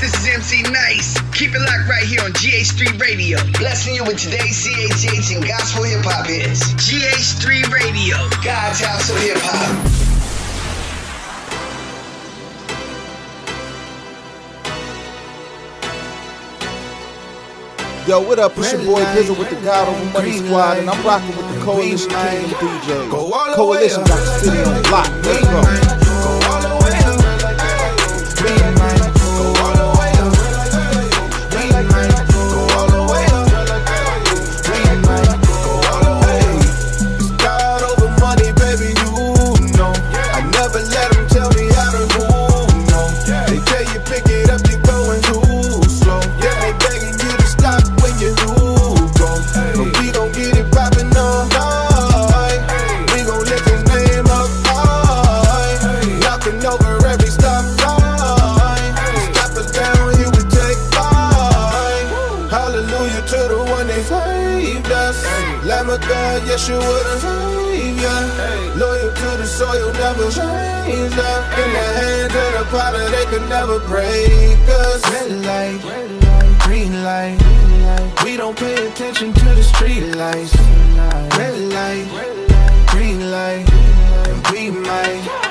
This is MC Nice. Keep it locked right here on GH3 Radio. Blessing you with today's CHH and gospel hip hop hits. GH3 Radio, God's house of hip hop. Yo, what up? It's your boy Bizzle with the God Over Money Squad, and I'm rocking with the Coalition Kingdom DJs. Coalition got the city on lock. Let's go. The soil, never change up. In the hands of the potter, they could never break us. Red light, green light. We don't pay attention to the street lights. Red light, green light. We might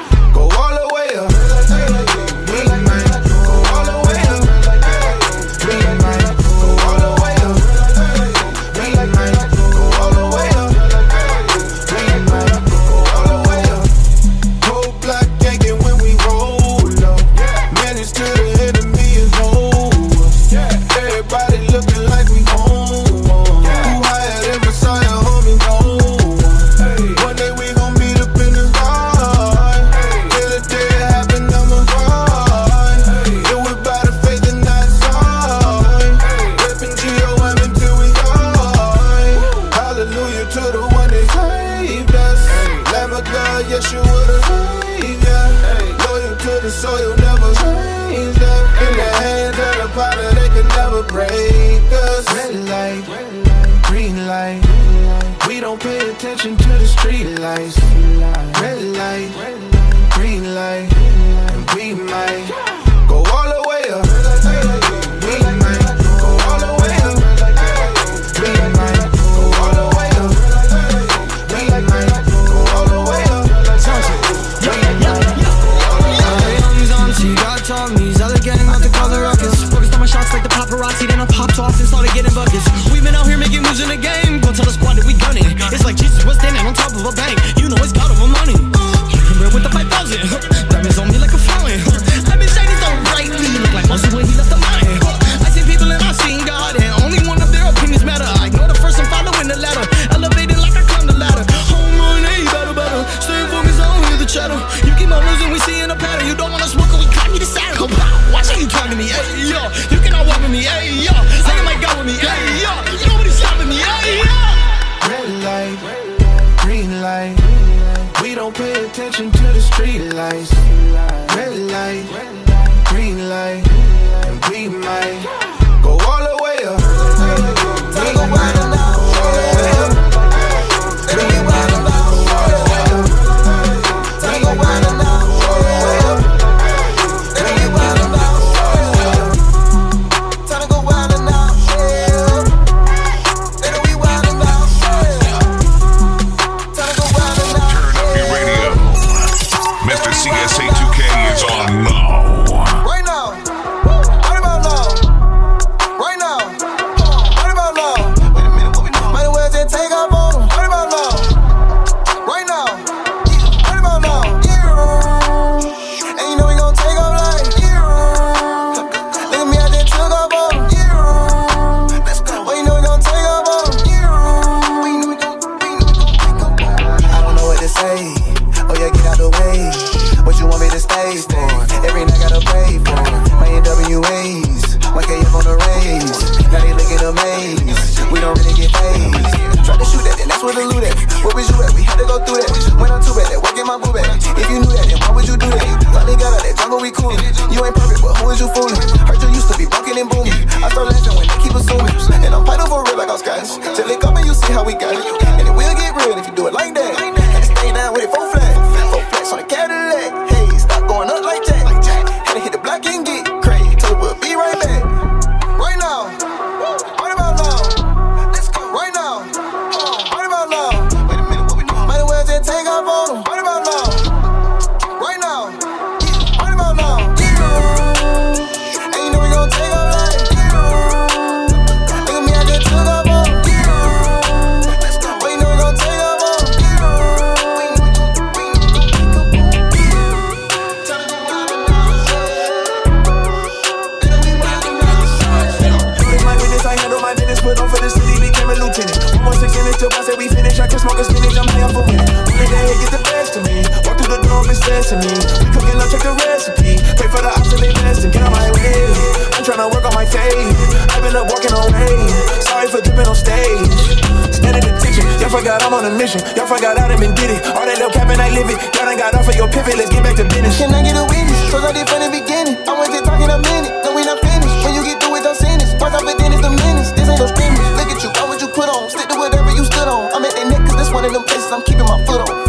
say we finish. I can smoke a spinach, I'm high for. Who let the hate get the best of me? Walk through the door, it's me. We cooking up, check the recipe. Pray for the ops and they blessing. Get on my way. I'm trying to work on my faith. I've been up walking away. Sorry for dripping on stage. Standing attention. Y'all forgot I'm on a mission. Y'all forgot I done been did it. All that little cap and I live it. Y'all done got off of your pivot. Let's get back to business. Can I get a witness? Cause I did from the beginning. I went to talking a minute. No, we not finished. When you get through with your sentence, watch out for I'm keeping my foot on.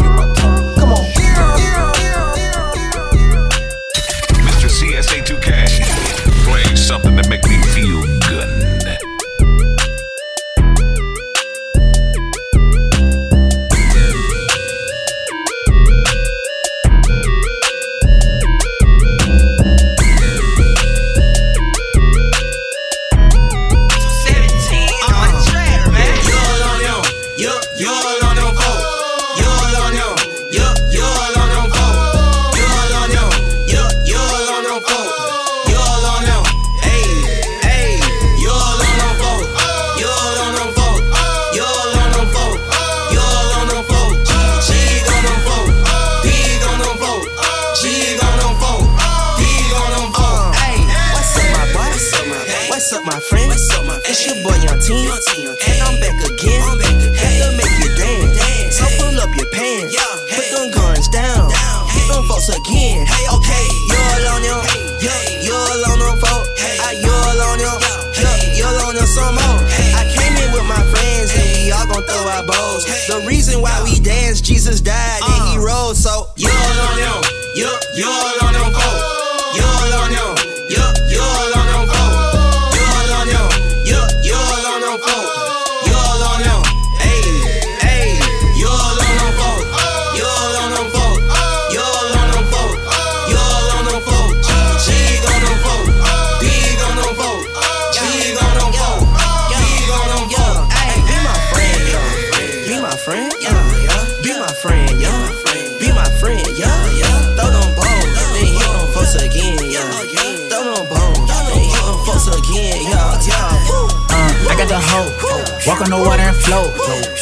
Walk on the water and float.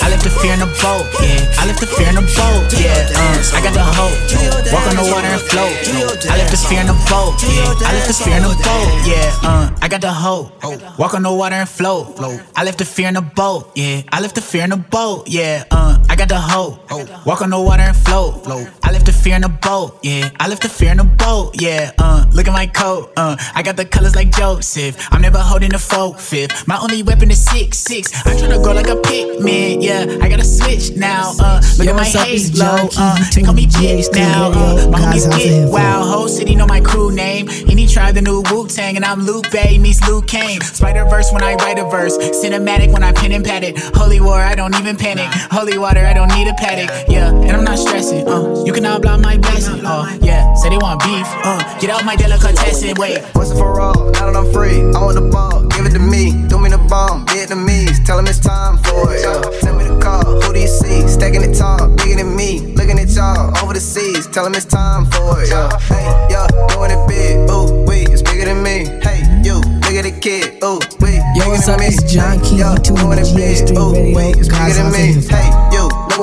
I left the fear in the boat. Yeah, I left the fear in the boat. Yeah, uh, I got the hope. Walk on the water and float. I left the fear in the boat. Yeah, I left the fear in the boat. Yeah, uh, I got the hoe. Walk on the water and float. I left the fear in the boat. Yeah, I left the fear in the boat. Yeah, uh, got the hoe. Walk on the water and float. I left the fear in the boat. Yeah, I left the fear in the boat. Yeah, uh, look at my coat. Uh, I got the colors like Joseph. I'm never holding a folk fifth. My only weapon is six six. I tryna go like a Pikmin. Yeah, I gotta switch now. Uh, look Yo, at my what's up? It's halo. John Uh, they call me bitch now. Uh, my homies get hip-hop. Whole city know my crew name. Any tribe the new Wu Tang, and I'm Luke Bay meets Luke Kane. Spider verse when I write a verse. Cinematic when I pen and pad it. Holy war, I don't even panic. Holy water, I don't need a paddock. Yeah, and I'm not stressing. Uh, you can all block my blessing. Uh, yeah, say they want beef. Uh, get out my delicatessen. Wait, Once and for all, now that I'm free, I want the ball, give it to me. Do me the bomb, Vietnamese, tell them it's time for it. Yeah. Send me the call, who do you see? Stacking it tall, bigger than me. Looking at y'all over the seas, tell them it's time for it. Yeah. Hey, yeah, doing it big, ooh, we, it's bigger than me. Hey, you, look at the kid, ooh, wait. Yo, bigger what's up? me. It's John Key. Yeah, You tuned doing to it big, GH3 ooh, Radio. we, it's God's house me. Hey, you, look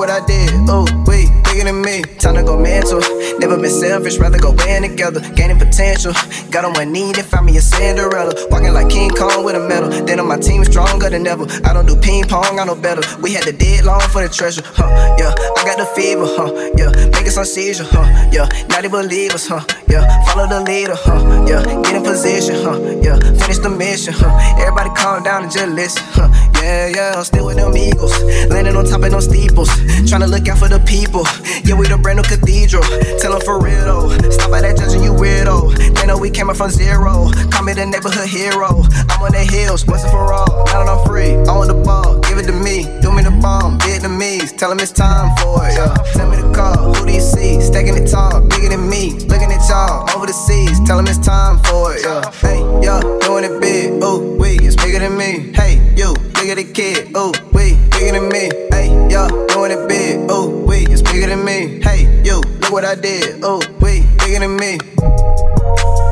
what I did, ooh, we, bigger than me. Time to go mental, never been selfish, rather go band together, gaining potential. Got on one knee, then found me a Cinderella. Walking like King Kong with a medal. Then on my team stronger than ever. I don't do ping pong, I know better. We had the dead long for the treasure, huh? Yeah, I got the fever, huh? Yeah, making some seizure, huh? Yeah, not even believe us, huh? Yeah, follow the leader, huh? Yeah, get in position, huh? Yeah, finish the mission, huh? Everybody calm down and just listen, huh? Yeah, yeah, I'm still with them eagles. Landing on top of them steeples. Trying to look out for the people. Yeah, we the brand new cathedral. Tell them for real though. Stop by that judging you weirdo. They know we came up from zero. Call me the neighborhood hero. I'm on the hills, once and for all. Now that I'm free, I want the ball. Give it to me. Do me the bomb. Vietnamese. Tell them it's time for it. Yeah. Tell me the call. Who do you see? Stacking it tall. Bigger than me. Looking at y'all over the seas. Tell them it's time for it. Yeah. Hey, yeah. Doing it big. Ooh, we. It's bigger than me. Hey, you. Look bigger than kid. Oh, wait, bigger than me. Hey, yo, doing it big. Oh, wait, it's bigger than me. Hey, yo, look what I did. Oh, wait, bigger than me.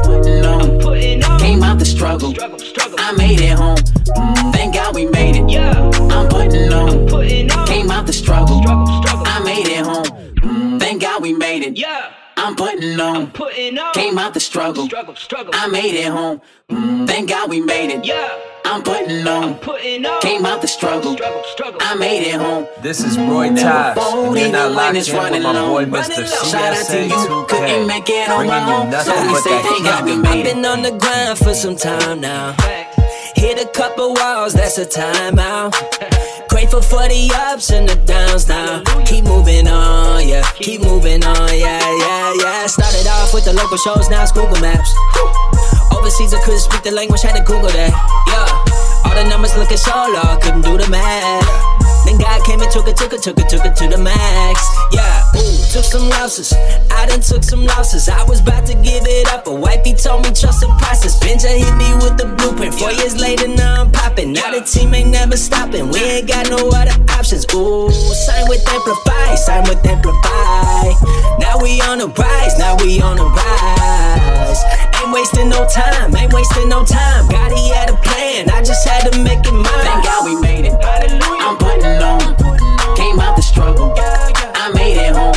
Alone. Came out the struggle. Struggle, struggle. I made it home. Mm, thank God we made it. Yeah. I'm putting on. Puttin on. Came out the struggle. struggle. I made it home. Mm, thank God we made it. Yeah. I'm putting on. I'm putting on. Came out the struggle. Struggle, struggle. I made it home. Mm, thank God we made it. Yeah. I'm putting on. I'm putting on. Came out the struggle. Struggle, struggle. I made it home. This is Roy Tosh, and you're now locked in with my boy Mr. Shout out to you. Couldn't make it on my own. nothing So we but say that thank God we heat. made I've it. been on the grind for some time now. Hit a couple walls, that's a timeout. Grateful for the ups and the downs now. Keep moving on, yeah. Keep moving on, yeah, yeah, yeah. Started off with the local shows, now it's Google Maps. Overseas, I couldn't speak the language, had to Google that, yeah. All the numbers looking so low, couldn't do the math. Then God came and took it, took it, took it, took it to the max. Yeah, ooh, took some losses. I done took some losses. I was about to give it up, but wifey told me trust the process. Benja hit me with the blueprint. Four years later, now I'm popping. Now the team ain't never stopping. We ain't got no other options. Ooh, sign with Amplify, sign with Amplify. Now we on the rise, now we on the rise. Ain't wasting no time, ain't wasting no time. He had a plan, I just had to make it mine. Thank God we made it. I'm putting on. Came out the struggle. I made it home.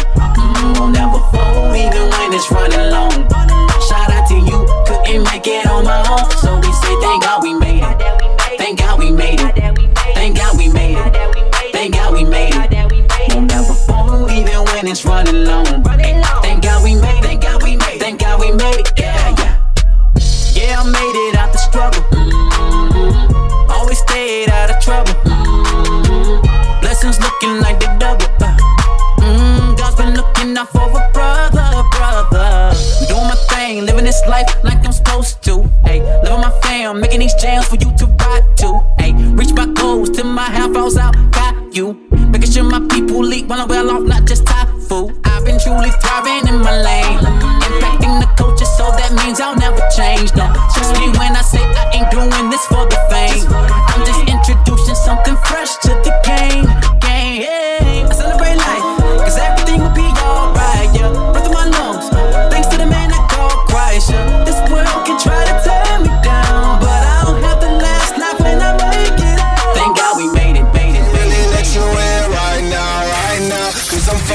Won't never fold, even when it's running long. Shout out to you. Couldn't make it on my own. So we say thank God we made it. Thank God we made it. Thank God we made it. Thank God we made it. Won't never fold, even when it's running long. Stayed out of trouble. Mm, Blessings looking like the double. uh. Mm, God's been looking out for a brother, brother. Doing my thing, living this life like I'm supposed to. Hey, living my fam, making these jams for you to ride to. Hey, reach my goals till my half falls out. Got you. Making sure my people eat while I'm well off, not just Thai food. I've been truly thriving in my lane. Impacting the culture, so that means I'll never change. No, trust me when I say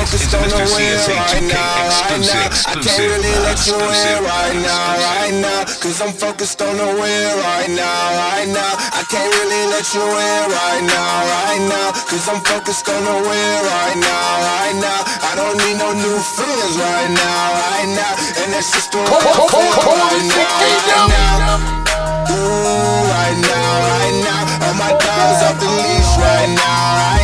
focused It's on the Mr. win right now, right now. I can't really let you in right now, right now. Cause I'm focused on the win right now, right now. I can't really let you in right now, right now. Cause I'm focused on the win right now, right now. I don't need no new friends right now, right now. And that's just the way I feel right now, right now. Ooh, right now, right now. All my dogs off the leash right now, right now.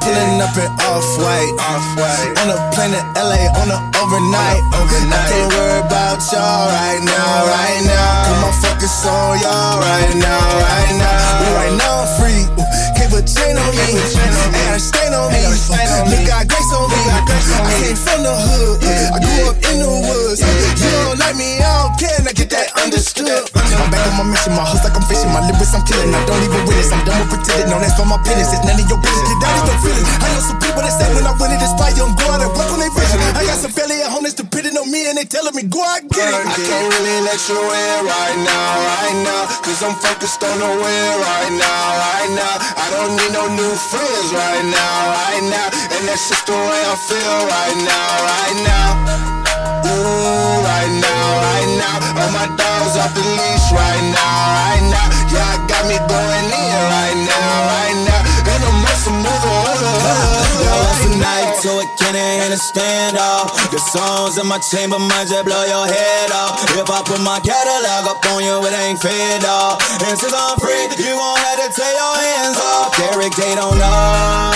Pulling up in off-white. Off-white. On a plane to LA on a overnight. Overnight. I can't worry about y'all right now, right now. Put my focus on y'all right now, right now. Right now I'm free. Ooh, Can't chain on me. Ain't got a stain on me. Look, got grace on me. I came from the hood. I grew up in the woods. You don't like me, I don't care. I get that understood. I'm back on my mission. My hustle like I'm fishing. My lyrics I'm killing. I don't even witness. I'm done with pretending. No, that's for my business. It's none of your business. Get down in your feelings. I know some people that say when I win it, it's fire. I'm going to work on their. I got some family at home that's depending on me and they telling me go out get it. I can't really let you in right now, right now. Cause I'm focused on the win right now, right now. I don't need no new friends right now, right now. And that's just the way I feel right now, right now. Ooh, right now, right now. All my dogs off the leash right now, right now. Yeah, I got me going in right now, right now. And I'm on some other, other, other, right knife can't understand cannon and a standoff. The songs in my chamber might just blow your head off. If I put my catalog up on you, it ain't fed off. And since I'm free, you won't have to take your hands off. Derek, they don't know.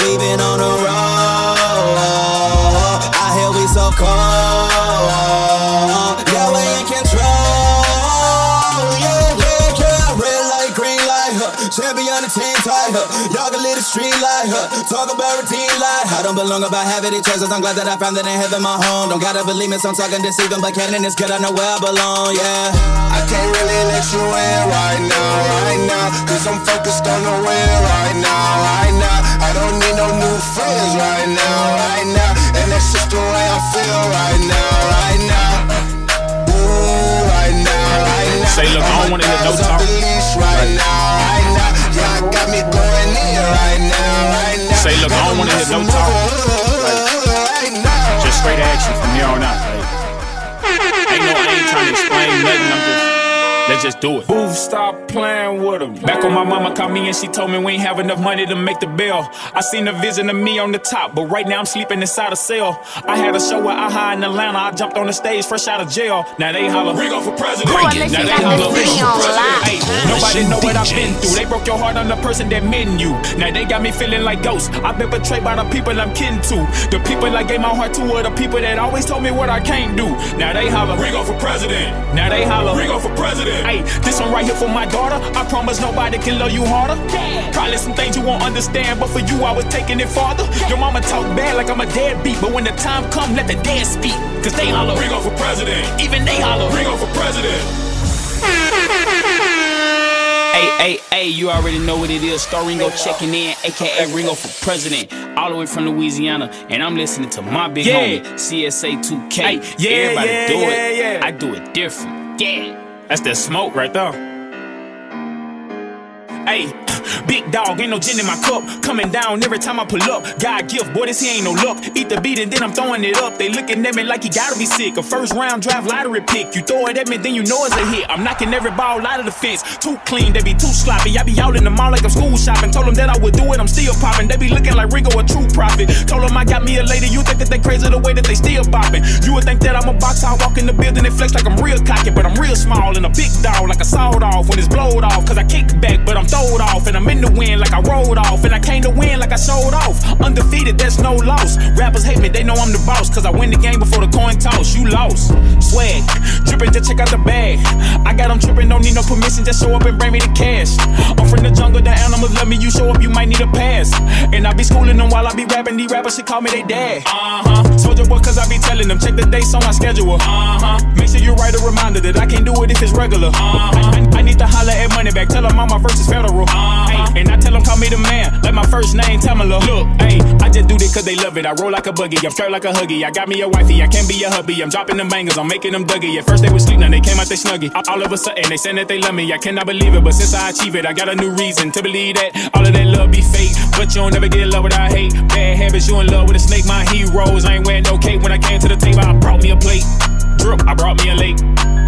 We been on the road. I hear we so cold. Yeah, we in control. Yeah, yeah, yeah. Red light, green light. Champion the team tight. Y'all can live the street light, huh. Talk about routine light. I don't belong about having these choices. I'm glad that I found that in heaven my home. Don't gotta believe me, so I'm talking deceiving, but canon is good. I know where I belong, yeah. I can't really let you in right now, right now. Cause I'm focused on the win right now, right now. I don't need no new friends right now, right now. And that's just the way I feel right now, right now. Ooh, right now, right now. Say, look, I don't wanna hear no talk. Right now, right now. Y'all got me going Say, look, I don't wanna hear no talk. Like, Just straight action from here on out. Like, ain't no, I ain't trying to explain nothing. I'm just. Let's just do it. Booth, stop playing with him. Back when my mama called me and she told me we ain't have enough money to make the bill. I seen a vision of me on the top, but right now I'm sleeping inside a cell. I had a show with AHA in Atlanta. I jumped on the stage fresh out of jail. Now they holler, Ringo for president. Coalition Now they holler, the city for president. Hey, nobody know what I've been through. They broke your heart on the person that meant you. Now they got me feeling like ghosts. I've been betrayed by the people I'm kin to. The people I gave my heart to are the people that always told me what I can't do. Now they holler, Ringo for president. Now they holler, Ringo for president. Hey, this one right here for my daughter. I promise nobody can love you harder. Probably some things you won't understand, but for you I was taking it farther. Your mama talk bad like I'm a deadbeat, but when the time come, let the dead speak. Cause they holler, Ringo for president. Even they holler, Ringo for president. Hey, hey, hey, you already know what it is. Starringo checking in, aka Ringo for president. All the way from Louisiana. And I'm listening to my big Yeah. homie, CSA 2K. yeah, Everybody yeah, do yeah, it. yeah. I do it different. Yeah. That's that smoke right there. Hey, big dog, ain't no gin in my cup. Coming down every time I pull up. God gift, boy, this here ain't no luck. Eat the beat and then I'm throwing it up. They looking at me like he gotta be sick. A first round draft lottery pick. You throw it at me, then you know it's a hit. I'm knocking every ball out of the fence. Too clean, they be too sloppy. I be out in the mall like I'm school shopping. Told them that I would do it, I'm still popping. They be looking like Ringo, a true prophet. Told them I got me a lady. You think that they crazy the way that they still bopping. You would think that I'm a boxer. I walk in the building and flex like I'm real cocky, but I'm real small and a big dog like a sawed off when it's blowed off. Cause I kick back, but I'm throwed off. And I'm in the wind like I rolled off. And I came to win like I showed off. Undefeated, that's no loss. Rappers hate me, they know I'm the boss. Cause I win the game before the coin toss. You lost. Swag, dripping, just check out the bag. I got them tripping, don't need no permission, just show up and bring me the cash. I'm from the jungle, the animals love me. You show up, you might need a pass. And I be schooling them while I be rapping. These rappers should call me they dad. Uh huh. Soldier boy, cause I be telling them, check the dates on my schedule. Uh huh. Make sure you write a reminder that I can't do it if it's regular. Uh huh. I, I need to holler at money back. Tell them all my verse is federal. Uh huh. And I tell them, call me the man. Like my first name, Tamala. Look, hey, I just do this cause they love it. I roll like a buggy. I'm straight like a huggy. I got me a wifey. I can't be a hubby. I'm dropping them bangers. I'm making them dougie. At first they was sleep, now they came out they snuggie. All, all of a sudden they saying that they love me. I cannot believe it, but since I achieve it, I got a new reason to believe that all of that love be fake. But you don't never get love without hate. Bad habits, you in love with a snake. My heroes, I ain't wearing no cape. When I came to the table, I brought me a plate. Drip, I brought me a lake.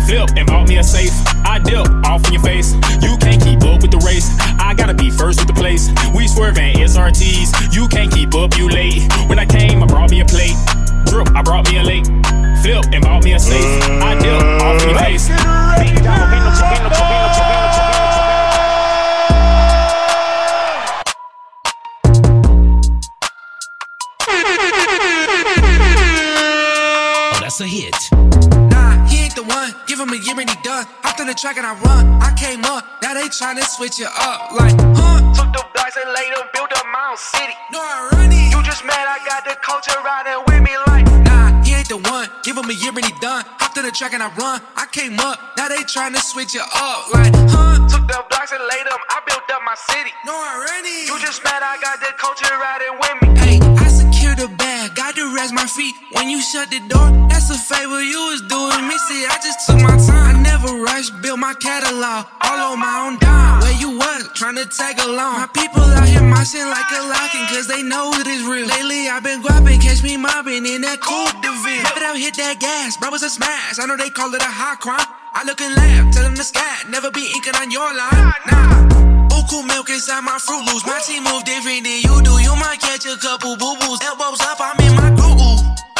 Flip and bought me a safe. I dip off in your face. You can't keep up with the race. I gotta be first with the place. We swerving SRTs. You can't keep up, you late. When I came, I brought me a plate. Drip, I brought me a lake. Flip and bought me a safe. I dip off in your face. That's a hit. Nah, he ain't the one. Give him a year and he done. Hopped on the track and I run. I came up. Now they tryna switch it up. Like, huh? Took the blocks and laid them, built up my own city. No, I run it. You just mad I got the culture riding with me like. Nah, he ain't the one. Give him a year and he done. Hopped on the track and I run. I came up. Now they tryna switch it up. Like, huh? Took the blocks and laid them. I built up my city. No, I run it. You just mad I got the culture riding with me. Hey, I secured the bag. Got to rest my feet. When you shut the door, that's a favor you was doing me. See, I just took my time. I never rushed, built my catalog. All on my own dime. Where you was, trying to tag along. My people out here moshing like a locking, cause they know it is real. Lately, I've been grabbing, catch me mobbing in that cool DeVille. Never don't hit that gas, bro, it's a smash. I know they call it a high crime. I look and laugh, tell them to scat. Never be inking on your line. Nah. Buku milk inside my Fruit Loops. My team move different than you do. You might catch a couple boo boos. Elbows up, I'm in my goo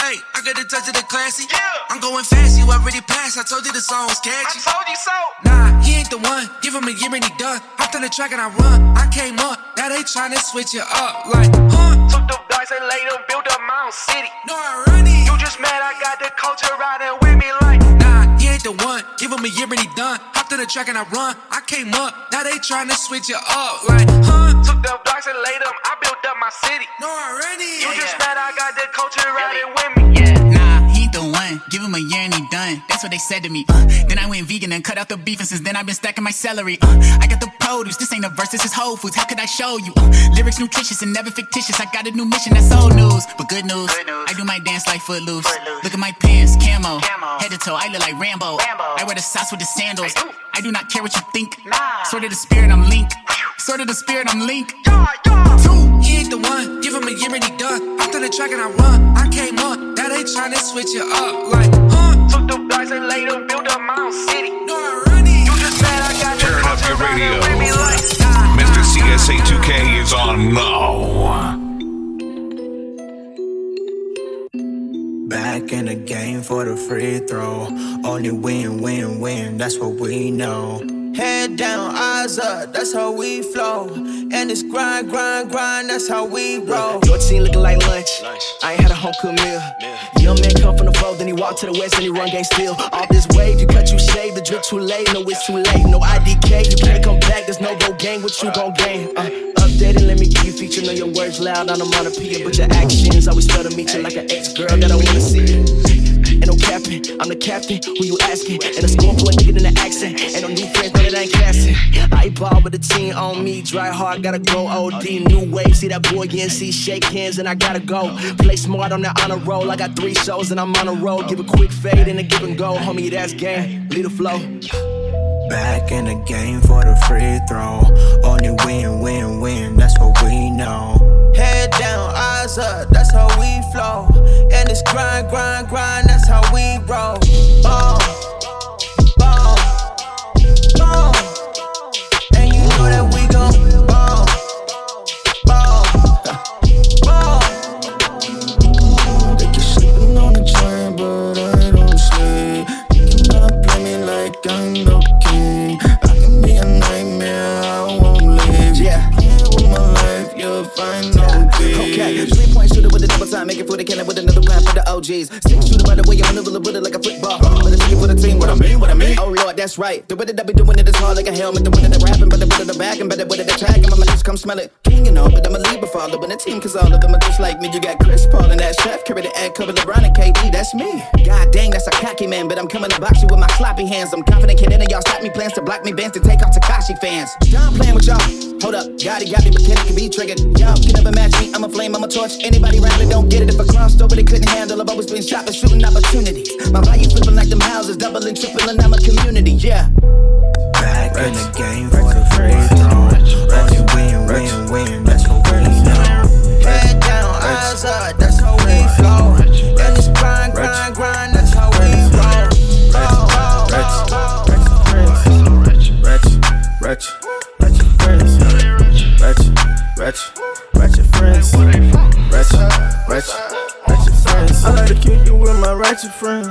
Hey, I got the touch of the classy. I'm going fast, you already passed. I told you the song was catchy. I told you so. Nah, he ain't the one. Give him a year and he done. Hopped on the track and I run. I came up, now they tryna switch it up. Like, huh? Took the blocks and laid them, built up my own city. No, I run it. You just mad I got the culture riding with me like. Nah, he ain't the one. Give him a year and he done. Hopped on the track and I run. I came up, now they tryna switch it up. Like, huh? Took the blocks and laid them, I built up my city. No, I run it. You just mad I got the culture riding with me. Nah, he ain't the one. Give him a year and he done. That's what they said to me. Uh, then I went vegan and cut out the beef, and since then I've been stacking my celery. Uh, I got the produce, this ain't a verse, this is Whole Foods. How could I show you? Uh, lyrics nutritious and never fictitious. I got a new mission, that's old news. But good news, I do my dance like Footloose. Look at my pants, camo. Head to toe, I look like Rambo. I wear the socks with the sandals. I do not care what you think. Sort of the spirit, I'm Link. Sort of the spirit, I'm Link. Two, he ain't the one. Give him a year and he done. After the track and I run. I came they tryna switch it up. Like, huh? Took the guys and laid them, built a Mount City. No, I run it. You just said I got Turn up your radio. Mr. CSA 2K is on now. Back in the game for the free throw. Only win, win, win, that's what we know. Head down, eyes up, that's how we flow. And it's grind, grind, grind, that's how we roll. Your team looking like lunch. I ain't had a home cooked meal. Young man come from the fold, then he walk to the west and he run game still. Off this wave, you cut, you shave, the drip too late. No, it's too late. No IDK, you can't come back. There's no go game. What you gon' gain? Uh, updated, let me give you feature. Know your words loud on the monopia, but your actions always fail to meet you like an ex girl that I wanna see. I'm the captain. Who you asking? And a score point nigga in the accent. Ain't no new friends, but it ain't classic. I ball with the team on me, dry hard, gotta go OD. New wave, see that boy see shake hands, and I gotta go. Play smart on that honor roll. I got three shows and I'm on a roll. Give a quick fade and a give and go, homie. That's game. Lead the flow. Back in the game for the free throw. Only win, win, win, that's what we know. Head down, eyes up, that's how we flow. And it's grind, grind, grind, that's how we roll. Boom, the Six shooter by the way, I'm level with it like a football. But I take it for the team, I mean, what I mean. Oh Lord, that's right. The way that I be doing it is hard like a helmet. The way that I rapping, but the way that I back and better with it, the track. And my just come smell it. King, you know, but I'm a lead before all up in the team, cause all of them are just like me. You got Chris Paul and that chef, Curry the egg, cover LeBron and KD, that's me. God dang, that's a cocky man, but I'm coming to box you with my sloppy hands. I'm confident, kid, and y'all stop me plans to block me bands to take off Takashi fans. Done playing with y'all. Hold up, Gotti got me, but can it can be triggered. Y'all can never match me. I'm a flame, I'm a torch. Anybody round don't get it. If I crossed over, they couldn't handle. I've always been shot for shooting opportunities. My value flipping like them houses, doubling, tripling. I'm a community, yeah. Back in the game for the free throw. Only win, win, win, that's what we know. Head down, eyes up, that's how we flow. And it's grind, grind, grind, that's how we roll. Ratchet, ratchet friends, ratchet, ratchet, ratchet friends, ratchet, ratchet, ratchet friends. I like to kick it with my ratchet friend.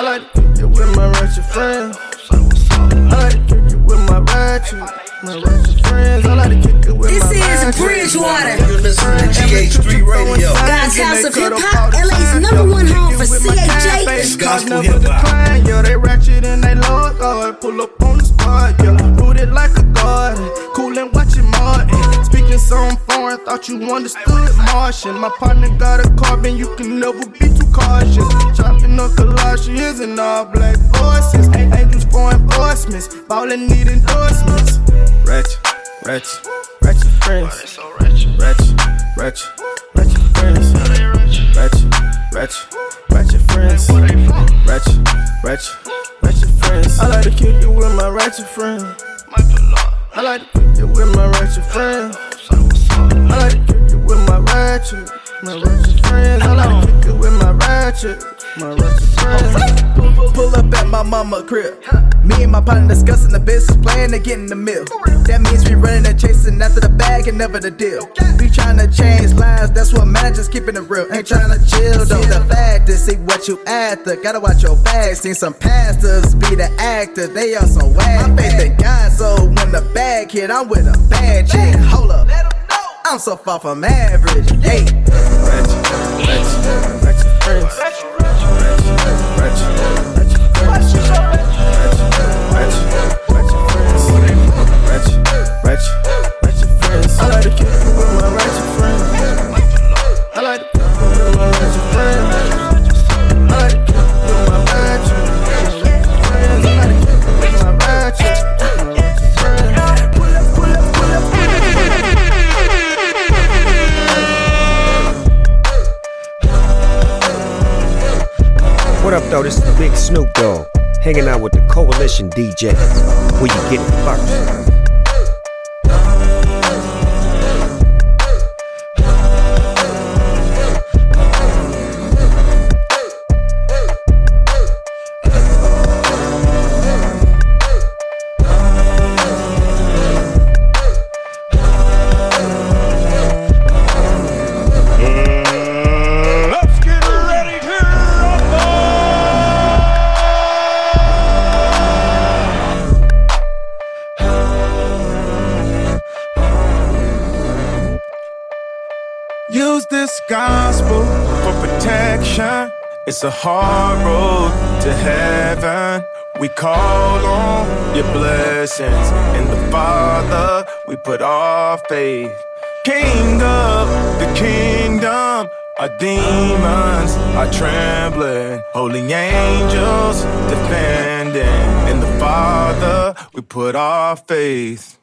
I like to kick it with my ratchet friend. I like to kick it with my ratchet, my ratchet friends. I like to kick it with This my is Bridgewater. You're listening to GH3 Radio. God's House of Hip Hop, LA's number one home for CHH. It's gospel hip hop. Yeah, they ratchet and they low guard. Pull up on the spot, yeah. Rooted like a god. Cool and watching Martin. Speaking some foreign, thought you understood Martian. My partner got a carbon, you can never be too cautious. Chopping up Colossians and all black voices. Angels for enforcements. Ballin' need endorsements. Ratchet, ratchet, ratchet friends. Ratchet, ratchet, ratchet friends. Ratchet, ratchet, ratchet friends. Ratchet, ratchet, ratchet friends. I like to kick it with my ratchet friend. I like to kick it with my ratchet friend. To it with my ratchet, my ratchet friends. Like to kick it with my ratchet, my ratchet friends. Pull up at my mama crib. Me and my partner discussing the business plan to get in the mill. That means we running and chasing after the bag and never the deal. We tryna change lives, that's what managers keeping it real. Ain't tryna chill though. The fact is, see what you after. Gotta watch your back. Seen some pastors be the actors, they are so whack. My faith in God, so when the bag hit, I'm with a bad chick. Hold up. I'm so far from average. Hey. Snoop Dogg. Hanging out with the Coalition DJ. Where you get it first. It's a hard road to heaven. We call on your blessings. In the Father, we put our faith. King of the kingdom, our demons are trembling. Holy angels defending. In the Father, we put our faith.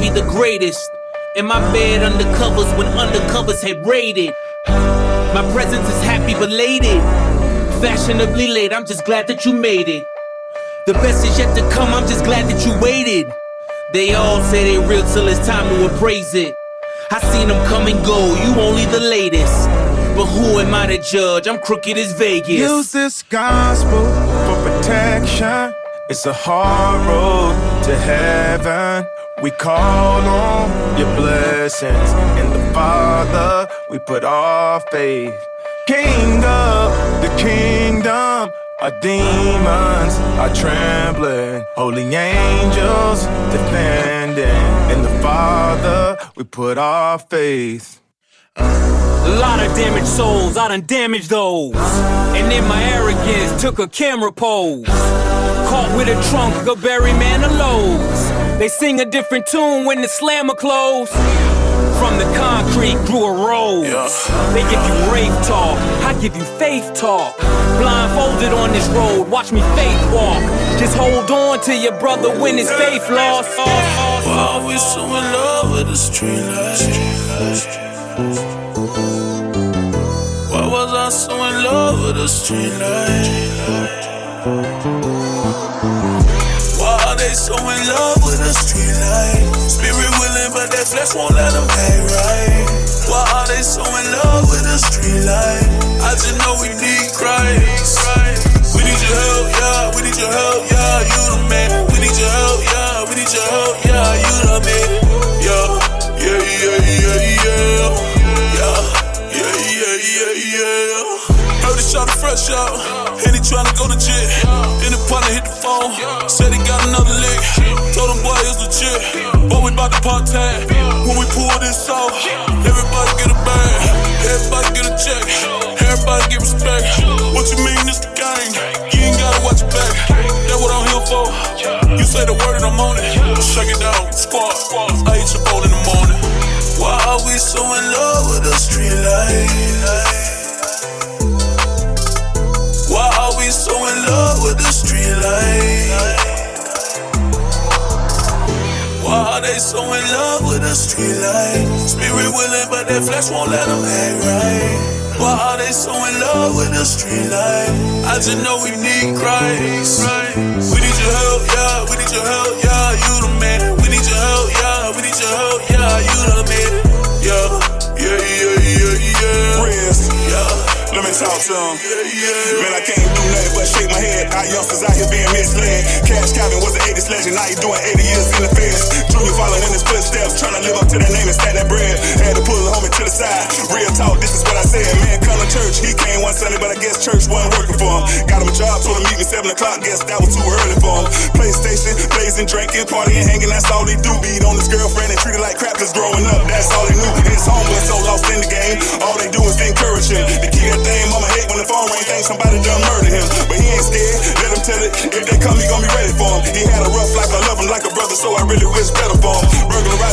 Be the greatest? In my bed undercovers when undercovers had raided. My presence is happy belated. Fashionably late, I'm just glad that you made it. The best is yet to come, I'm just glad that you waited. They all say they real till it's time to appraise it. I seen them come and go, you only the latest. But who am I to judge? I'm crooked as Vegas. Use this gospel for protection. It's a hard road to heaven. We call on your blessings. In the Father, we put our faith. King of the kingdom, our demons are trembling. Holy angels defending. In the Father, we put our faith. A lot of damaged souls, I done damaged those. And in my arrogance, took a camera pose. Caught with a trunk a of Barry Manilow's. They sing a different tune when the slammer close. From the concrete grew a rose. Yeah. They give you rave talk, I give you faith talk. Blindfolded on this road, watch me faith walk. Just hold on to your brother when his faith lost. Why are we so in love with the street light? Why was I so in love with the street light? They so in love with a street light? Spirit willing, but that flesh won't let them act right. Why are they so in love with a street light? I just know we need Christ. We need your help, yeah. We need your help, yeah. You the man. We need your help, yeah. We need your help, yeah. You the man, yeah. Yeah, yeah, yeah, yeah. Yeah, yeah, yeah, yeah, yeah. Heard the shot fresh out, and he tryna go to jail. Then the partner hit the phone, said he got another lick. Told him, boy, it's legit. But we bout to part tag. When we pull this off, everybody get a bag. Everybody get a check. Everybody get respect. What you mean, it's the gang? You ain't gotta watch your back. That's what I'm here for. You say the word and I'm on it. Shake it down, squad. I eat your bowl in the morning. Why are we so in love with the street light? Street light? Why are they so in love with the street light? Spirit willing, but their flesh won't let them act right. Why are they so in love with the street light? I just know we need Christ. We need your help, yeah. We need your help, talk to him. Man, I can't do nothing but shake my head. Our youngsters out here being misled. Cash Calvin was an 80s legend. Now he doing 80 years in the feds. Junior following in his footsteps. Trying to live up to that name and stack that bread. Had to pull the homie to the side. Real talk, this is what I said. Man, come church. He came one Sunday, but I guess church wasn't working for him. Got him a job, told him meet me 7 o'clock. Guess that was too early for him. PlayStation, blazing, drinking, partying, hanging. That's all he do. Beat on his girlfriend and treat her like crap. Cause growing up, that's all he knew. His home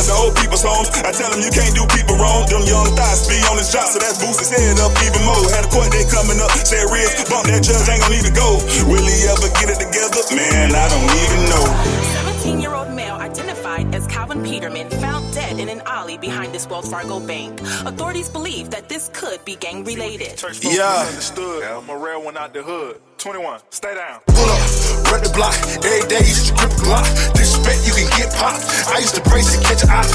Burglarizing old people's homes, I tell him you can't do people wrong. Them young thighs, be on his job, so that's boost his head up even more. Had a court day coming up, said Riz, bump that judge, ain't gonna need to go. Will he ever get it Peterman found dead in an alley behind this Wells Fargo bank. Authorities believe that this could be gang related. Yeah. Understood. I'm a out the hood. 21, stay down. Pull up, run the block. Every day you just grip a Glock. Disrespect, you can get popped. I used to brace and catch ops.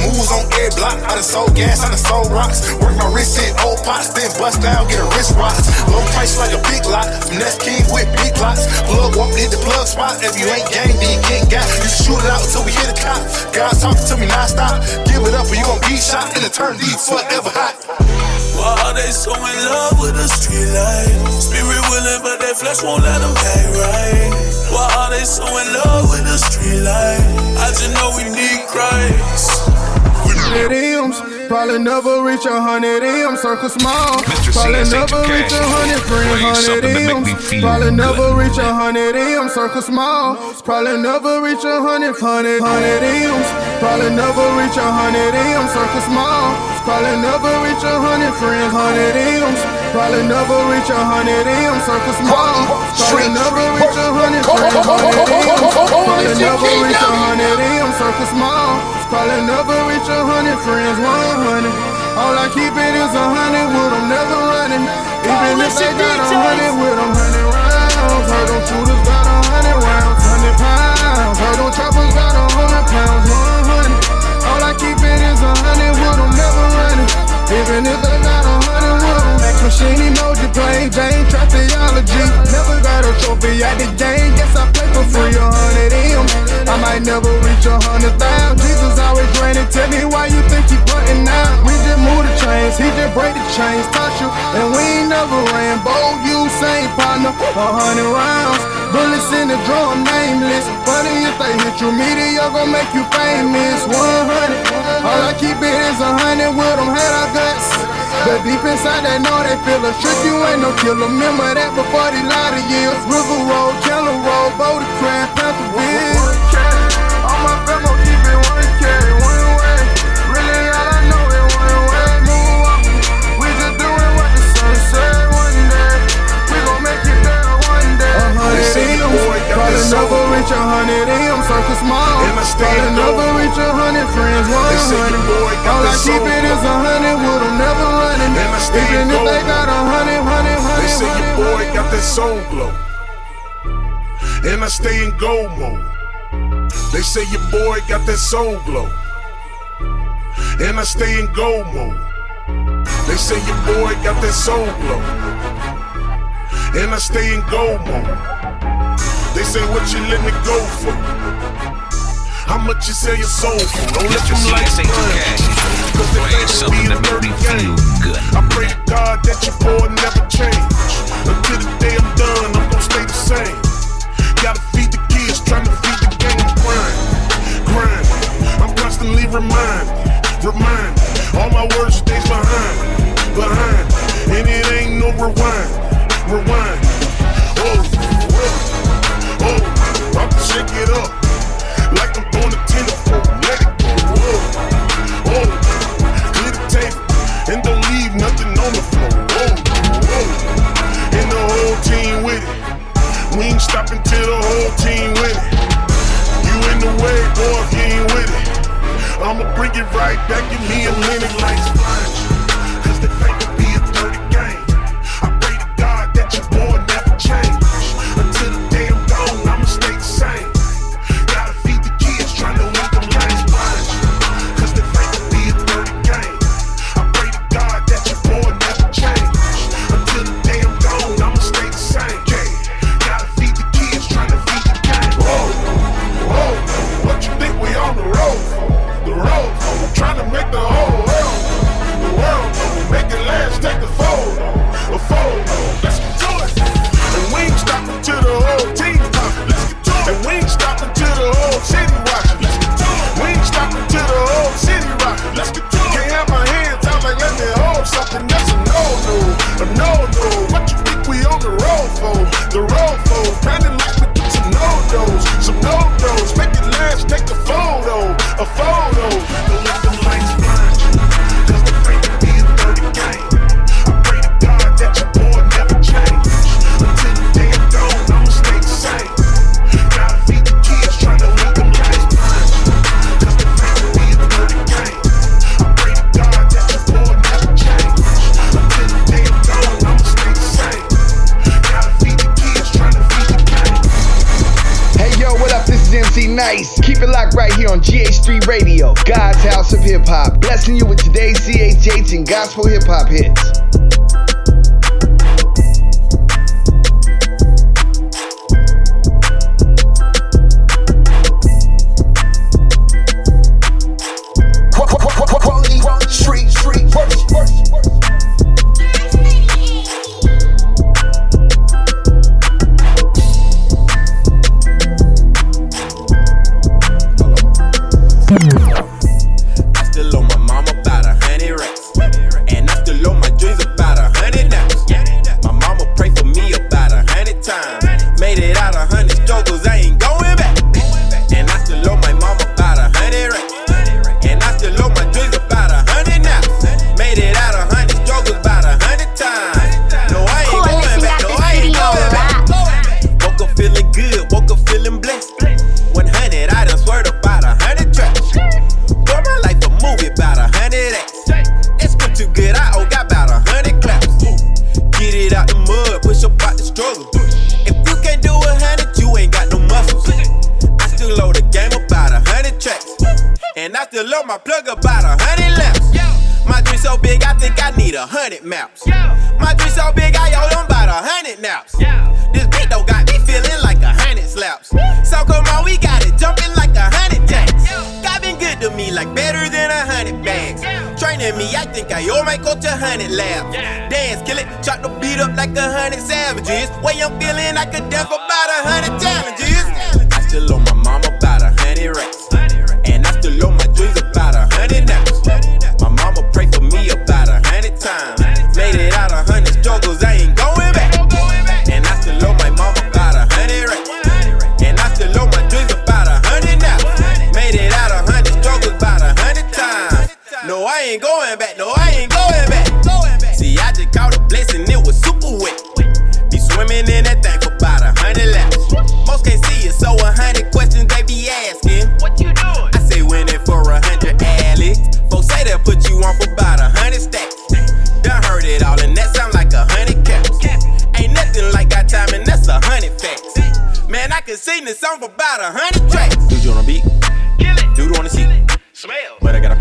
Making moves on every block. I done sold gas, I done sold rocks. Work my wrist in old pots, then bust down, get a wrist rocks. Low price like a big lot. Finesse king with big lots. Plug walk, hit the plug spot. If you ain't gang, then you can't got. You shoot it out until we hit a cop. God's talking to me non-stop. Give it up or you gon' be shot. And eternity forever hot. Why are they so in love with the street life? Spirit willing, but their flesh won't let them act right. Why are they so in love with the street life? I just know we need Christ. Hundred M's, probably never reach a hundred M's, circle small. Mr. Probably never reach a hundred friends, Play hundred something to make M's. Probably never reach a hundred M's, circle small. Probably never reach a hundred, hundred, hundred M's. Probably never reach a hundred M's, circle small. Probably never reach a hundred friends, hundred M's. Probably never reach a hundred M's, circle small. Probably never reach a hundred friends, one hundred. All I keep it is a hundred with them, never running. Even if they got a hundred with them, hundred rounds. Heard them shooters got a hundred rounds, hundred pounds. Heard them choppers got a hundred pounds, one hundred. All I keep it is a hundred with them, never running. Even if they got a hundred machine emoji plain Jane, trap theology. Never got a trophy at the game. Guess I play for free, a hundred M. I might never reach a hundred thousand. Jesus always granted. Tell me why you think he putting out. We just move the chains, he just break the chains, touch you. And we ain't never ran. Bold you, same partner, a hundred rounds. Bullets in the drum, nameless. Funny if they hit you, media gon' make you famous. 100. All I keep it is a hundred with them, had our guts. But deep inside they know they feel a trick, you ain't no killer. Remember that before they lie to years. River Road, Keller Road, Boulder Crab, Never reach a hundred M's, circle small. Probably never reach a hundred friends, one hundred. All I keep it is a hundred with them, never running. Even if they got a hundred, hundred, They say your boy got that soul glow. And I stay in gold mode. They say your boy got that soul glow. And I stay in gold mode. They say your boy got that soul glow. And I stay in gold mode. They say what you let me go for. How much you sell your soul for? Don't let them lights burn. 2K. Cause they think something we to make me feel. I pray to God that your boy never change. Until the day I'm done, I'm gonna stay the same. Gotta feed the kids, trying to feed the game. Grind, grind. I'm constantly reminded, remind. All my words stays behind, behind. And it ain't no rewind, rewind. It right back in me a minute like Hip Hop. Blessing you with today's CHH and gospel hip hop hits. a hundred bags. Training me, I think I owe my coach a hundred laps. Dance, kill it, chop the beat up like a hundred savages. Way I'm feeling, I could dance about a hundred challenges. I still owe my mama ain't going back, no, I ain't going back. See, I just caught a blessing, it was super wet. Be swimming in that thing for about a hundred laps. Most can't see it, so a hundred questions they be asking. What you doing? I say winning for a hundred Alex. Folks say they'll put you on for about a hundred stacks. Done heard it all, and that sound like a hundred caps. Ain't nothing like our time, and that's a hundred facts. Man, I can sing this song for about a hundred tracks. Dude, you on a beat? Kill it. Dude on the seat? Smell. But I got a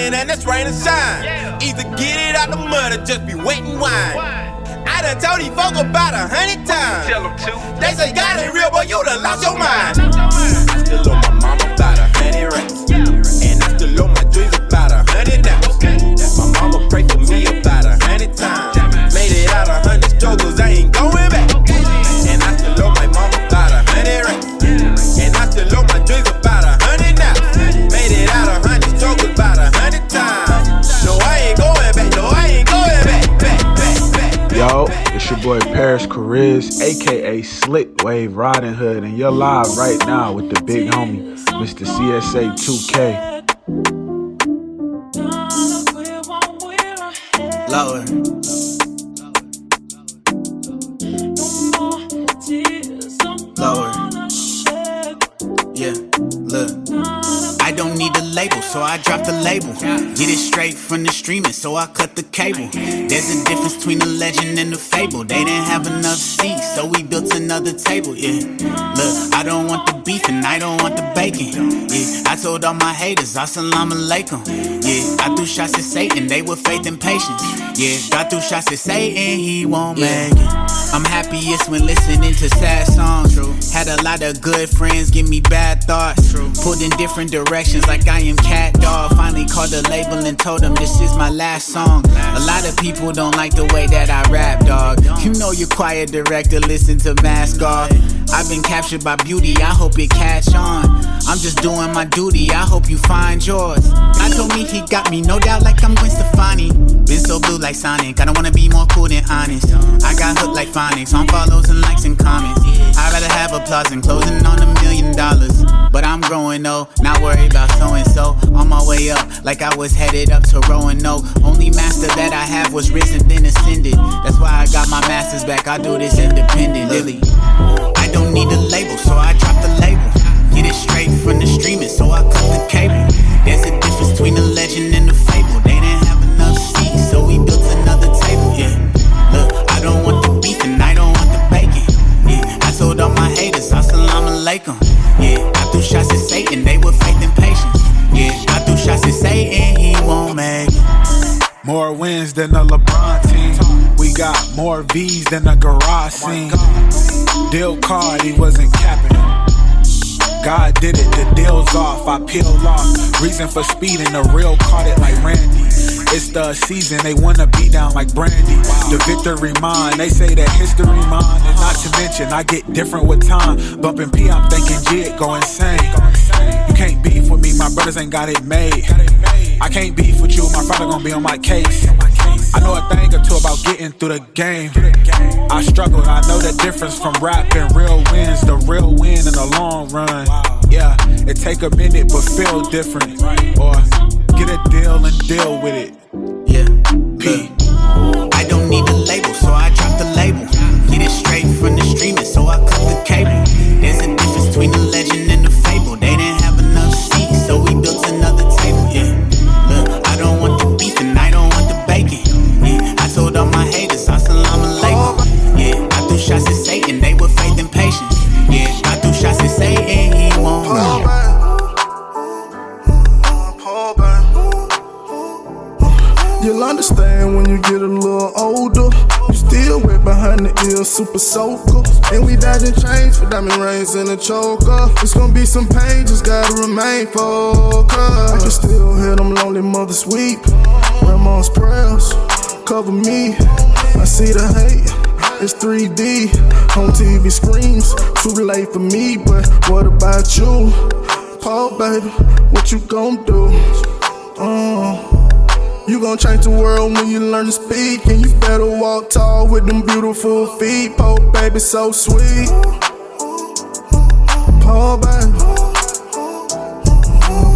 shining and it's and shine. Either get it out the mud or just be waiting wine. I done told these folk about a hundred times. They say God ain't real, but you done lost your mind. Riding Hood, and you're live right now with the big homie, Mr. CSA 2K. Lower. Lower. So I dropped the label. Get it straight from the streaming, so I cut the cable. There's a difference between the legend and the fable. They didn't have enough seats, so we built another table. Yeah, look, I don't want the beef and I don't want the bacon. Yeah, I told all my haters, assalamu alaikum. Yeah, I threw shots at Satan, they were faith and patience. Yeah, I threw shots at Satan, he won't make it. I'm happiest when listening to sad songs. Had a lot of good friends give me bad thoughts. Pulled in different directions like I am cat dog. Finally called the label and told them this is my last song. A lot of people don't like the way that I rap, dog. You know your quiet director listen to Mask Off. I've been captured by beauty, I hope it catch on. I'm just doing my duty, I hope you find yours. I told me he got me, no doubt, like I'm Gwen Stefani. Been so blue like Sonic, I don't wanna be more cool than honest. I got hooked like phonics, on follows and likes and comments. I'd rather have applause than closing on a million dollars. But I'm growing though, not worried about so and so. On my way up, like I was headed up to. No, only master that I have was risen, then ascended. That's why I got my masters back. I do this independently don't need a label, so I dropped the label. Get it straight from the streaming, so I cut the cable. There's a difference between a legend and a fable. They didn't have enough seats, so we built another table. Yeah, look, I don't want the beef and I don't want the bacon. Yeah, I told all my haters, assalamu alaikum. Yeah, I threw shots at Satan, they were faith and patience. Yeah, I threw shots at Satan, he won't make it. More wins than a LeBron got more V's than a garage scene. Deal card, he wasn't capping. God did it, the deal's off, I peel off. Reason for speeding, the real caught it like Randy. It's the season, they wanna be down like Brandy. The victory mine, they say that history mine. And not to mention, I get different with time. Bumping P, I'm thinking it go insane. You can't beef with me, my brothers ain't got it made. I can't beef with you, my father gonna be on my case. I know a thing or two about getting through the game. I struggle, I know the difference from rap and real wins. The real win in the long run. Yeah, it take a minute but feel different. Or get a deal and deal with it. Yeah, P. I don't need a label, so I drop the label. Get it straight from the streaming, so I super soaker. And we dodging chains for diamond rings and a choker. It's gonna be some pain, just gotta remain focused. I can still hear them lonely mothers weep. Grandma's prayers cover me. I see the hate. It's 3D, home TV screams. Too late for me, but what about you? Po, baby, what you gon' do? Uh. You gon' change the world when you learn to speak. And you better walk tall with them beautiful feet. Pope, baby, so sweet. Po, baby.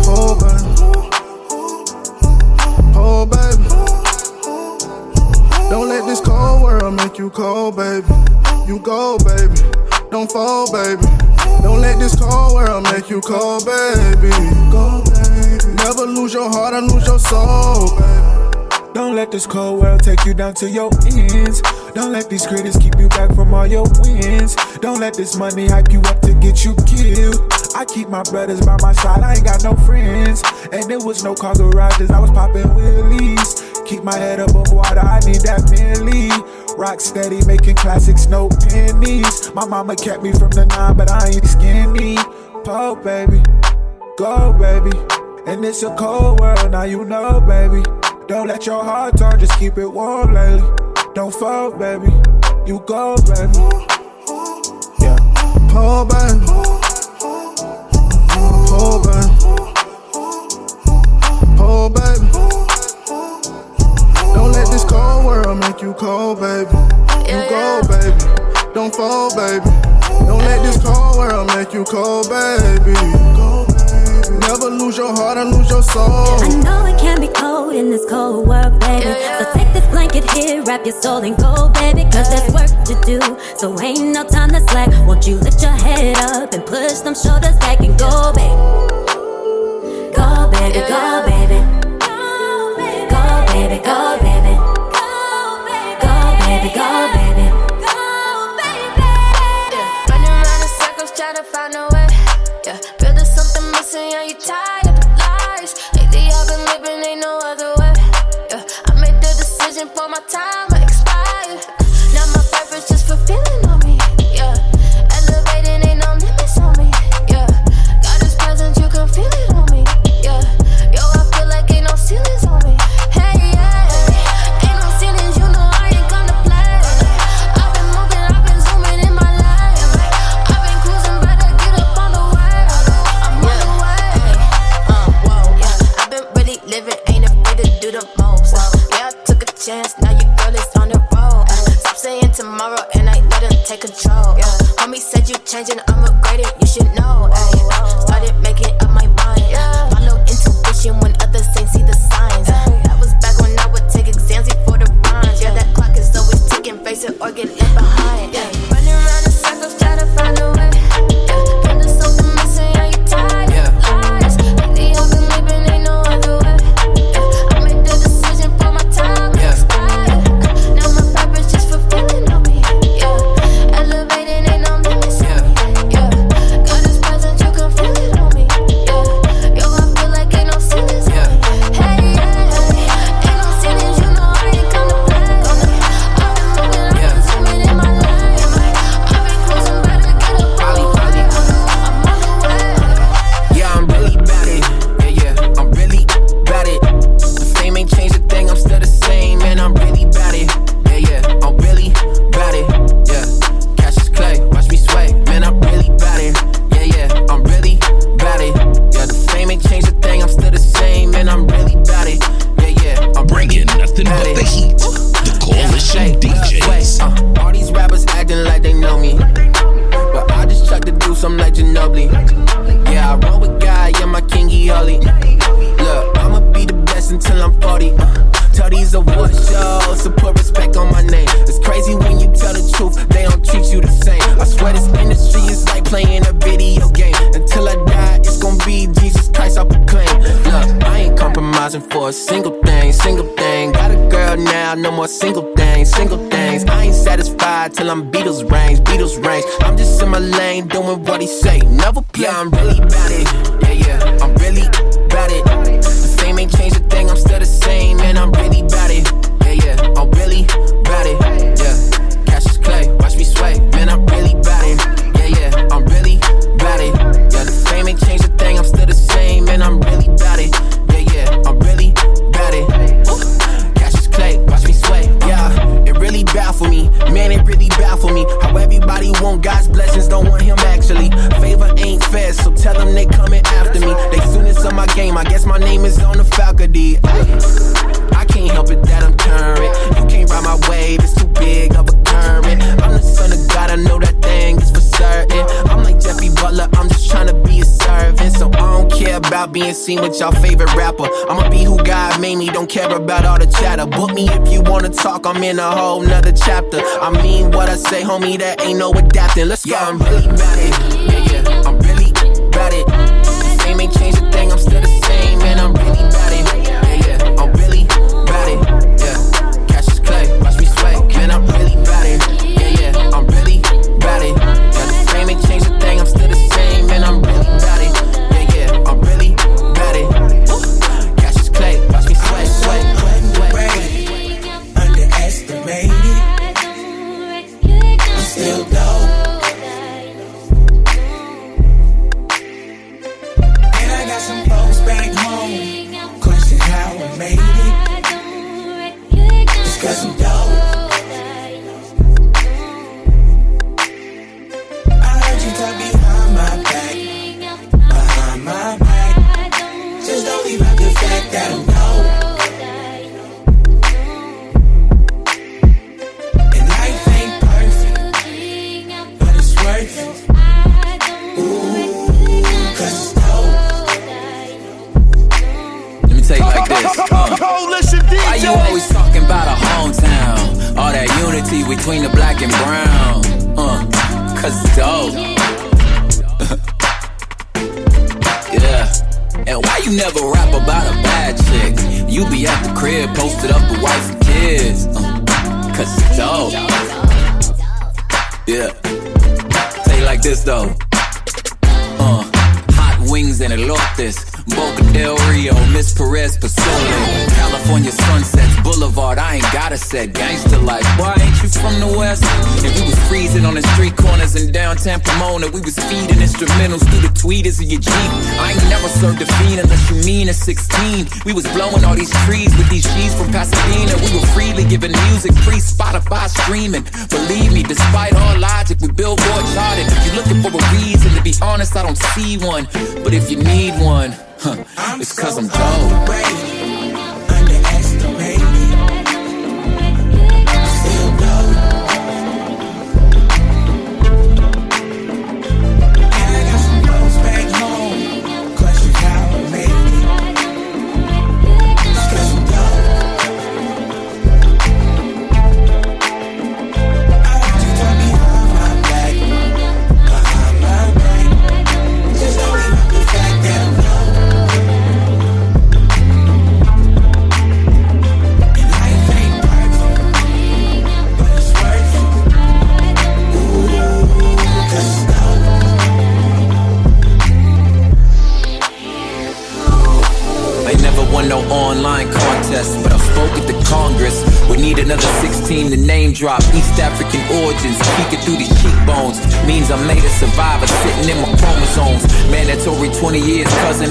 Po, baby. Po, baby. Don't let this cold world make you cold, baby. You go, baby. Don't fall, baby. Don't let this cold world make you cold, baby. Go, baby. Never lose your heart or lose your soul. Don't let this cold world take you down to your ends. Don't let these critics keep you back from all your wins. Don't let this money hype you up to get you killed. I keep my brothers by my side, I ain't got no friends. And there was no car garages, I was popping wheelies. Keep my head above water, I need that Millie. Rock steady, making classics, no pennies. My mama kept me from the nine, but I ain't skinny. Pope, baby, go, baby. And it's a cold world, now you know, baby. Don't let your heart turn, just keep it warm lately. Don't fall, baby. You go, baby. Yeah. Po, baby. Po, baby. Po, baby. Don't let this cold world make you cold, baby. You go, baby. Don't fall, baby. Don't let this cold world make you cold, baby. Never lose your heart and lose your soul. I know it can be cold in this cold world, baby. So take this blanket here, wrap your soul in gold, baby. Cause there's work to do, so ain't no time to slack. Won't you lift your head up and push them shoulders back and go, baby? Go, baby, go, baby. Go, baby, go, baby. Go, To put respect on my name. It's crazy when you tell the truth, they don't treat you the same. I swear this industry is like playing a video game. Until I die, it's gonna be Jesus Christ I proclaim. Look, I ain't compromising for a single thing, single thing. Got a girl now, no more single things, single things. I ain't satisfied till I'm Beatles range, Beatles range. I'm just in my lane doing what he say. Never play, I'm really bad it. being seen with y'all favorite rapper. I'ma be who God made me, don't care about all the chatter. Book me if you wanna talk, I'm in a whole nother chapter. I mean what I say, homie, that ain't no adapting. Let's go. Yeah, I'm really mad We was blowing all these trees with these G's from Pasadena. We were freely giving music, free Spotify streaming. Believe me, despite all logic, we billboard charted. If you're looking for a reason, to be honest, I don't see one. But if you need one, huh, it's cause I'm.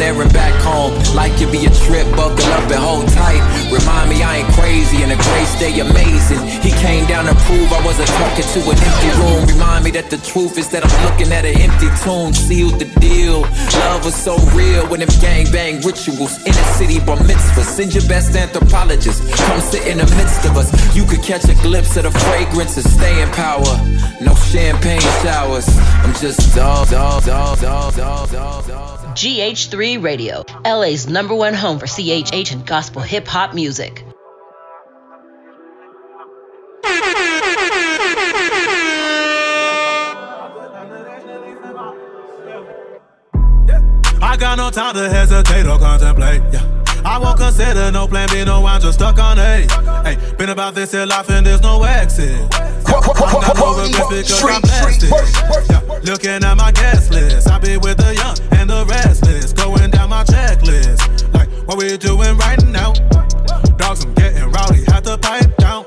airing back home. Like you be a trip, buckle up and hold tight. Remind me I ain't crazy and a grace day amazing. He came down to prove I wasn't talking to an empty room. Remind me that the truth is that I'm looking at an empty tomb. Sealed the deal. Love was so real when them gangbang rituals. Inner city bar mitzvah. Send your best anthropologist. Come sit in the midst of us. You could catch a glimpse of the fragrance of staying power. No champagne showers. I'm just dog, dog, dog, dog, dog, dog. GH3 Radio, LA's number one home for CHH and gospel hip hop music. I got no time to hesitate or contemplate. Yeah. I won't consider no plan B, no, I'm just stuck on A. Hey, been about this here life and there's no exit. I'm not over because I'm looking at my guest list, I be with the young and the restless, going down my checklist. Like, what we doing right now? Dogs, I'm getting rowdy, had to pipe down.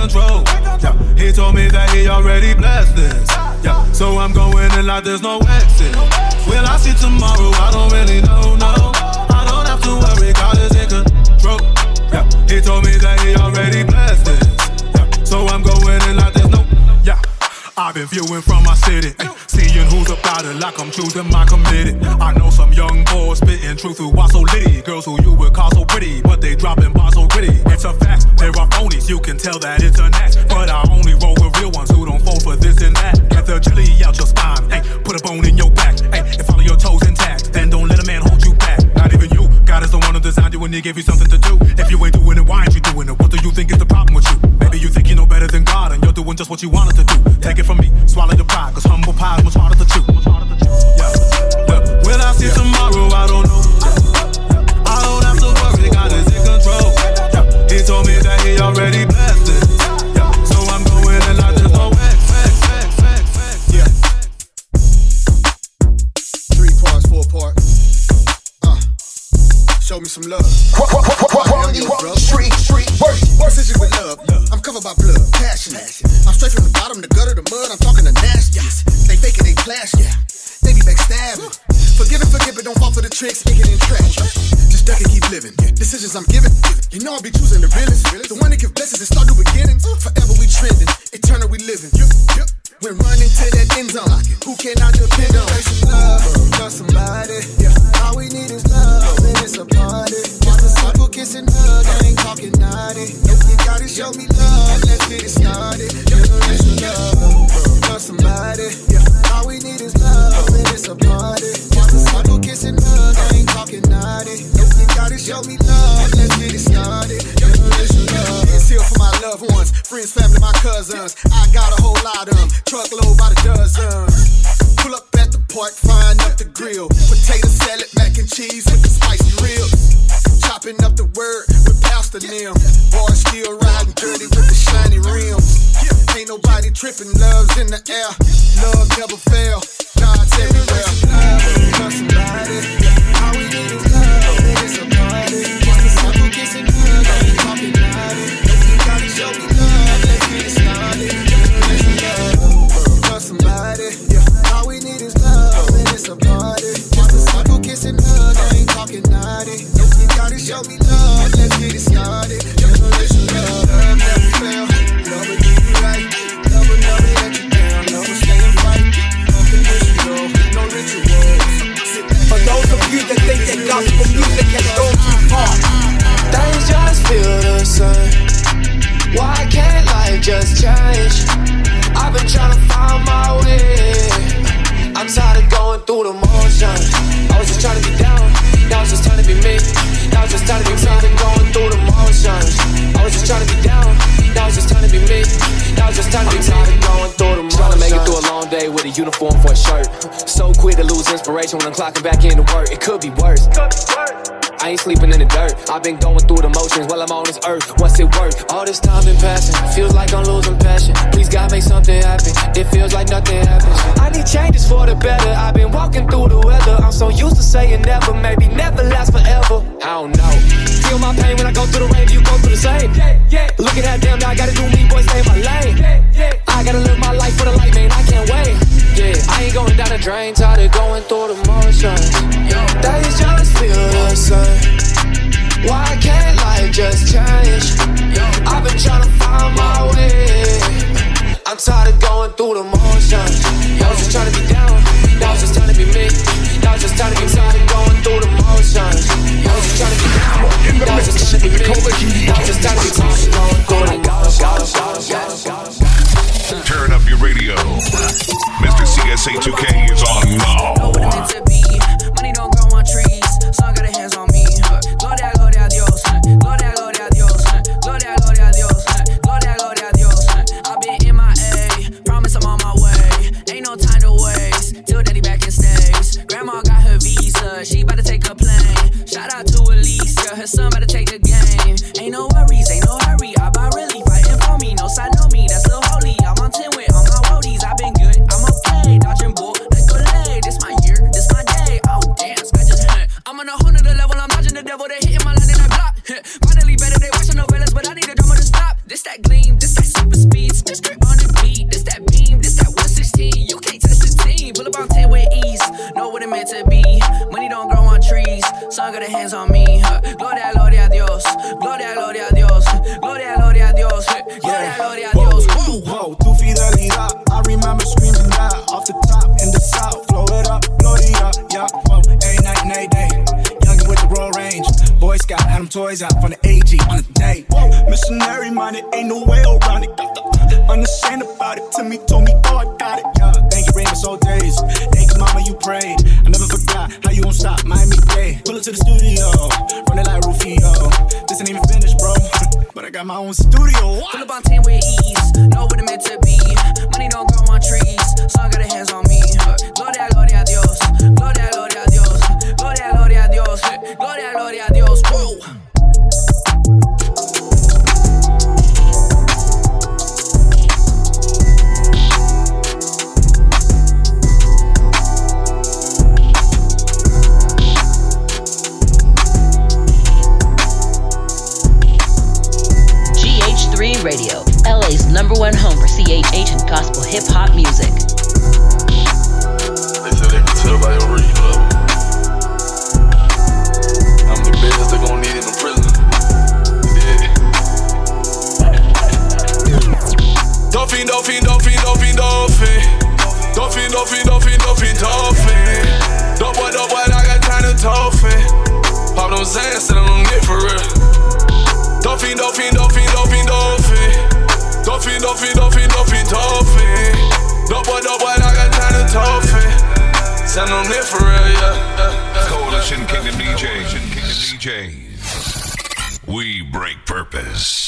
Control. Yeah, he told me that he already blessed this. Yeah, so I'm going in like there's no exit. Will I see tomorrow? I don't really know, no. I don't have to worry, God is in control. Yeah, he told me that he already blessed I've been viewing from my city, ay, seeing who's about it like I'm choosing my committed. I know some young boys spitting truth who are so litty, girls who you would call so pretty, but they dropping bars so gritty. It's a fact, there are phonies, you can tell that it's an act, but I only roll with real ones who don't fall for this and that. Get the jelly out your spine, ay, put a bone in your back, ay, one who designed you he gave you something to do. If you ain't doing it, why ain't you doing it? What do you think is the problem with you? Maybe you think you know better than God and you're doing just what you wanted to do. Take it from me, swallow your pride, cause humble pie is much harder to chew. I'm back into work. It could be worse. I ain't sleeping in the dirt. I've been going through the motions while I'm on this earth. What's it worth? All this time been passing, feels like I'm losing passion. Please God make something happen. It feels like nothing happens. I need changes for the better. I've been walking through the weather. I'm so used to saying never, maybe never last forever. I don't know. Feel my pain when I go through the rain, you go through the same. Look at that damn, now I gotta do me, boy, stay in my lane. I gotta live my life for the light, man, I can't wait. Yeah, I ain't going down the drain, tired of going through the motions. Days just feel the same. Why can't life just change? I've been trying to find my way. I'm tired of going through the motions. I was just trying to be down. Now it's just trying to be me. Now it's just trying to be tired of going through the motions. I was just trying to be down. Now it's just trying to be me. Now it's just trying to be tired of going through the motions. Turn up your radio. Mr. CSA 2K is on now. Toys out from the AG on the day. Missionary minded, ain't no way around it. Understand about it. To me, told me, oh, I got it. Yeah, thank you, Raymond, so days. Thank you, mama, you prayed. I never forgot how you won't stop. Miami Day. Pull up to the studio, run it like Rufio. This ain't even finished, bro. But I got my own studio. Pull up on 10 with ease. Know what it meant to be. Money don't grow on trees. So I got hands on me. Gloria, gloria Dios. Gloria, gloria Gloria, gloria a Dios. GH3 Radio, LA's number one home for CHH and gospel hip hop music. Dopefiend, dopefiend, dopefiend, dopefiend, dopefiend. Dopefiend, dopefiend, dopefiend, dopefiend, dopefiend. Dope boy, dope boy, I got to dopefiend. Pop them Zans, on them get for real. Dopefiend, dopefiend, dopefiend, dopefiend, dopefiend. Dopefiend, dopefiend, dopefiend, dopefiend, dopefiend. Dope boy, dope boy, I got to dopefiend. Send them there for real, yeah. Coalition. Kingdom DJs. We break purpose.